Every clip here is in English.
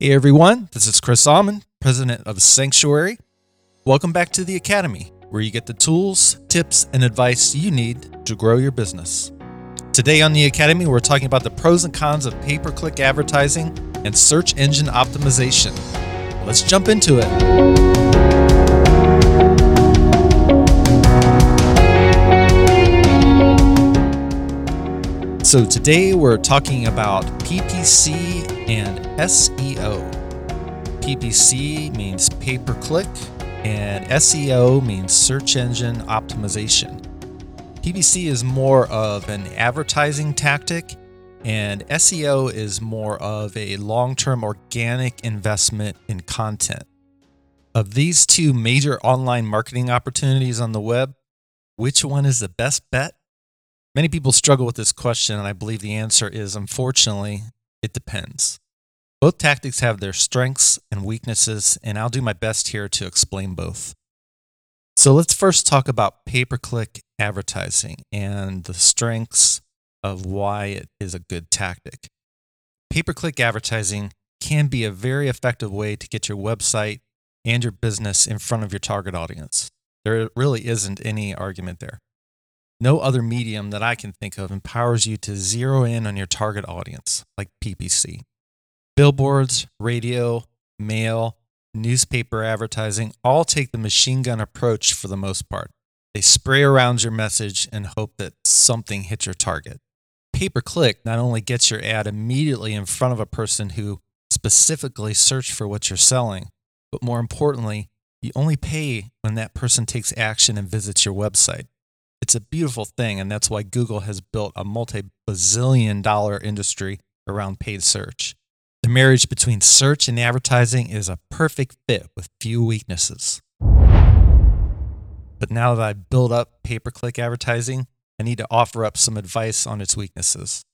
Hey everyone, this is Chris Almond, president of Sanctuary. Welcome back to the Academy, where you get the tools, tips, and advice you need to grow your business. Today on the Academy, we're talking about the pros and cons of pay per click advertising and search engine optimization. Let's jump into it. So, today we're talking about PPC and SEO. PPC means pay per click, and SEO means search engine optimization. PPC is more of an advertising tactic, and SEO is more of a long term organic investment in content. Of these two major online marketing opportunities on the web, which one is the best bet? Many people struggle with this question, and I believe the answer is unfortunately, it depends. Both tactics have their strengths and weaknesses, and I'll do my best here to explain both. So let's first talk about pay per click advertising and the strengths of why it is a good tactic. Pay per click advertising can be a very effective way to get your website and your business in front of your target audience. There really isn't any argument there. No other medium that I can think of empowers you to zero in on your target audience like PPC. Billboards, radio, mail, newspaper advertising all take the machine gun approach for the most part. They spray around your message and hope that something hits your target. Pay per click not only gets your ad immediately in front of a person who specifically searched for what you're selling, but more importantly, you only pay when that person takes action and visits your website. It's a beautiful thing, and that's why Google has built a multi bazillion dollar industry around paid search. The marriage between search and advertising is a perfect fit with few weaknesses. But now that I've built up pay per click advertising, I need to offer up some advice on its weaknesses.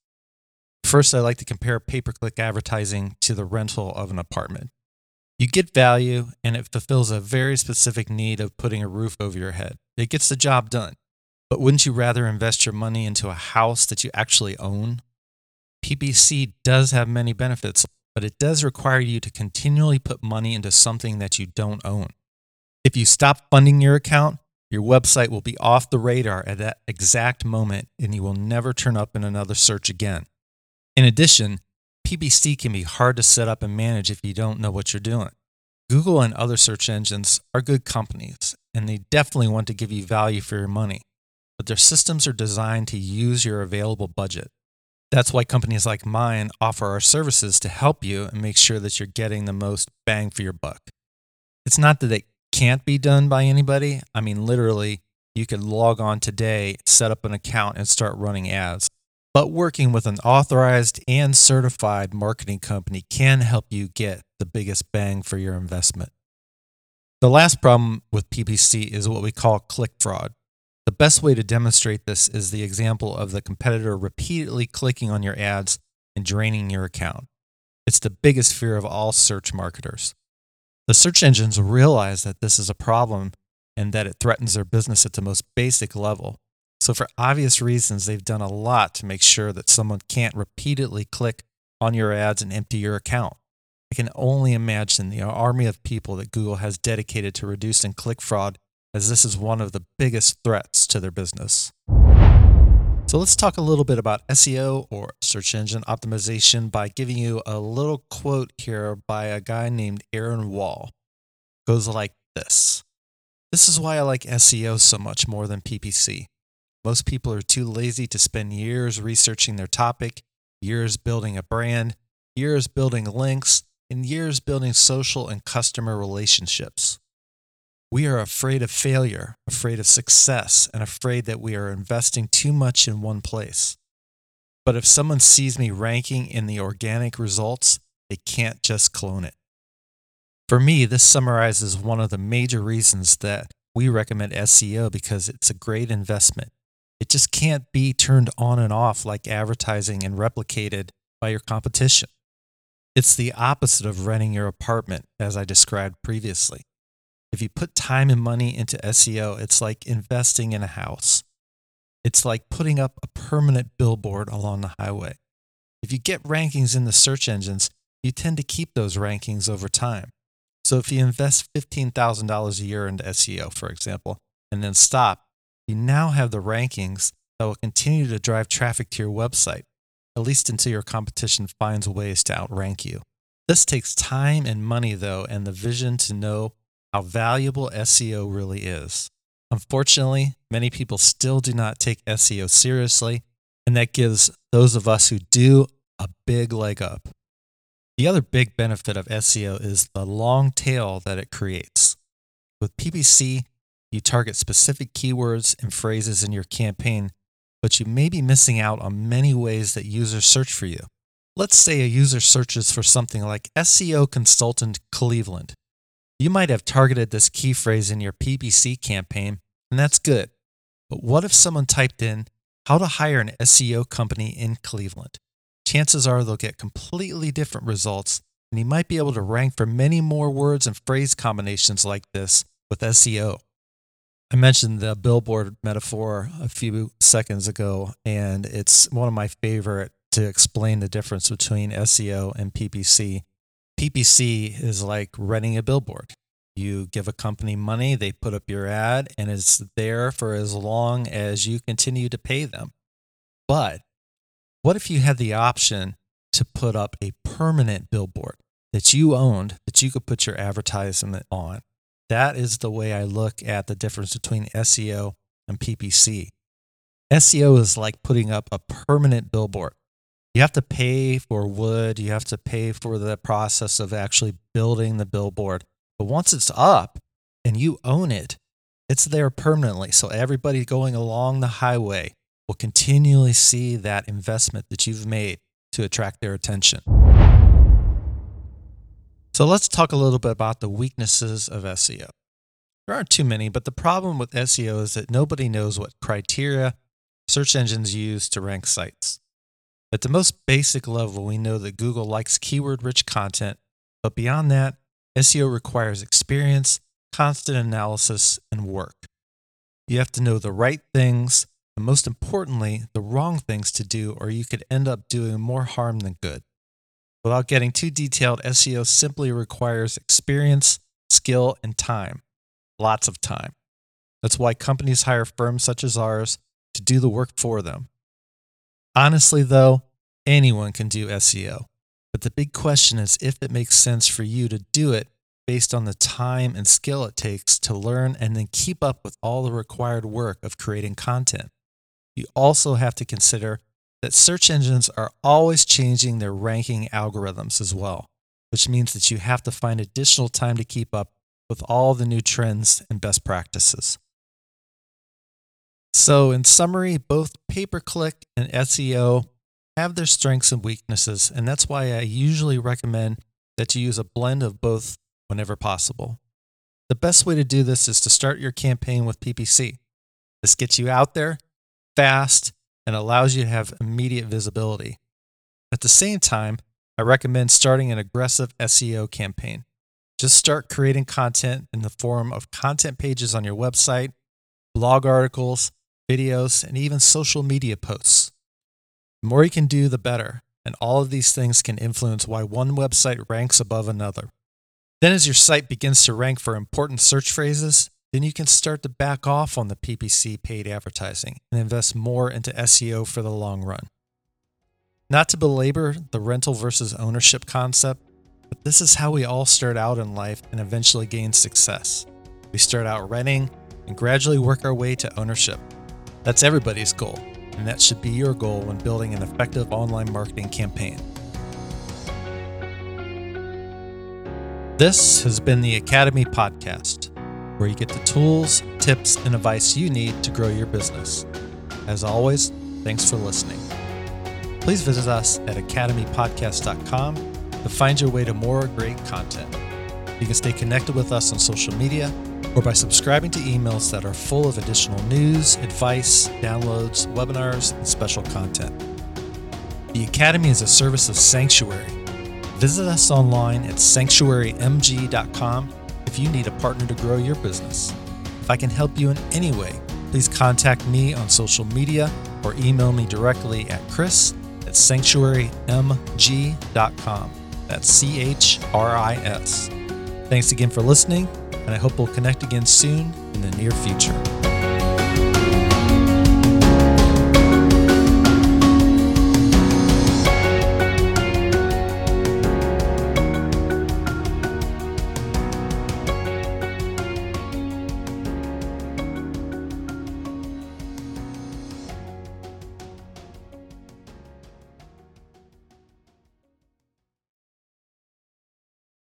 First, I like to compare pay per click advertising to the rental of an apartment. You get value, and it fulfills a very specific need of putting a roof over your head. It gets the job done. But wouldn't you rather invest your money into a house that you actually own? PPC does have many benefits, but it does require you to continually put money into something that you don't own. If you stop funding your account, your website will be off the radar at that exact moment and you will never turn up in another search again. In addition, PPC can be hard to set up and manage if you don't know what you're doing. Google and other search engines are good companies, and they definitely want to give you value for your money but their systems are designed to use your available budget. That's why companies like mine offer our services to help you and make sure that you're getting the most bang for your buck. It's not that it can't be done by anybody. I mean, literally, you could log on today, set up an account, and start running ads. But working with an authorized and certified marketing company can help you get the biggest bang for your investment. The last problem with PPC is what we call click fraud. The best way to demonstrate this is the example of the competitor repeatedly clicking on your ads and draining your account. It's the biggest fear of all search marketers. The search engines realize that this is a problem and that it threatens their business at the most basic level. So, for obvious reasons, they've done a lot to make sure that someone can't repeatedly click on your ads and empty your account. I can only imagine the army of people that Google has dedicated to reducing click fraud as this is one of the biggest threats to their business. So let's talk a little bit about SEO or search engine optimization by giving you a little quote here by a guy named Aaron Wall. It goes like this. This is why I like SEO so much more than PPC. Most people are too lazy to spend years researching their topic, years building a brand, years building links, and years building social and customer relationships. We are afraid of failure, afraid of success, and afraid that we are investing too much in one place. But if someone sees me ranking in the organic results, they can't just clone it. For me, this summarizes one of the major reasons that we recommend SEO because it's a great investment. It just can't be turned on and off like advertising and replicated by your competition. It's the opposite of renting your apartment, as I described previously. If you put time and money into SEO, it's like investing in a house. It's like putting up a permanent billboard along the highway. If you get rankings in the search engines, you tend to keep those rankings over time. So if you invest $15,000 a year into SEO, for example, and then stop, you now have the rankings that will continue to drive traffic to your website, at least until your competition finds ways to outrank you. This takes time and money, though, and the vision to know how valuable SEO really is. Unfortunately, many people still do not take SEO seriously, and that gives those of us who do a big leg up. The other big benefit of SEO is the long tail that it creates. With PPC, you target specific keywords and phrases in your campaign, but you may be missing out on many ways that users search for you. Let's say a user searches for something like SEO consultant Cleveland. You might have targeted this key phrase in your PPC campaign, and that's good. But what if someone typed in how to hire an SEO company in Cleveland? Chances are they'll get completely different results, and you might be able to rank for many more words and phrase combinations like this with SEO. I mentioned the billboard metaphor a few seconds ago, and it's one of my favorite to explain the difference between SEO and PPC. PPC is like renting a billboard. You give a company money, they put up your ad, and it's there for as long as you continue to pay them. But what if you had the option to put up a permanent billboard that you owned that you could put your advertisement on? That is the way I look at the difference between SEO and PPC. SEO is like putting up a permanent billboard. You have to pay for wood, you have to pay for the process of actually building the billboard. But once it's up and you own it, it's there permanently. So everybody going along the highway will continually see that investment that you've made to attract their attention. So let's talk a little bit about the weaknesses of SEO. There aren't too many, but the problem with SEO is that nobody knows what criteria search engines use to rank sites. At the most basic level, we know that Google likes keyword rich content, but beyond that, SEO requires experience, constant analysis, and work. You have to know the right things, and most importantly, the wrong things to do, or you could end up doing more harm than good. Without getting too detailed, SEO simply requires experience, skill, and time. Lots of time. That's why companies hire firms such as ours to do the work for them. Honestly, though, anyone can do SEO. But the big question is if it makes sense for you to do it based on the time and skill it takes to learn and then keep up with all the required work of creating content. You also have to consider that search engines are always changing their ranking algorithms as well, which means that you have to find additional time to keep up with all the new trends and best practices. So, in summary, both pay per click and SEO have their strengths and weaknesses, and that's why I usually recommend that you use a blend of both whenever possible. The best way to do this is to start your campaign with PPC. This gets you out there fast and allows you to have immediate visibility. At the same time, I recommend starting an aggressive SEO campaign. Just start creating content in the form of content pages on your website, blog articles, videos, and even social media posts. The more you can do, the better. And all of these things can influence why one website ranks above another. Then, as your site begins to rank for important search phrases, then you can start to back off on the PPC paid advertising and invest more into SEO for the long run. Not to belabor the rental versus ownership concept, but this is how we all start out in life and eventually gain success. We start out renting and gradually work our way to ownership. That's everybody's goal and that should be your goal when building an effective online marketing campaign. This has been the Academy Podcast, where you get the tools, tips, and advice you need to grow your business. As always, thanks for listening. Please visit us at academypodcast.com to find your way to more great content. You can stay connected with us on social media or by subscribing to emails that are full of additional news, advice, downloads, webinars, and special content. The Academy is a service of Sanctuary. Visit us online at sanctuarymg.com if you need a partner to grow your business. If I can help you in any way, please contact me on social media or email me directly at chris at sanctuarymg.com. That's C H R I S. Thanks again for listening, and I hope we'll connect again soon in the near future.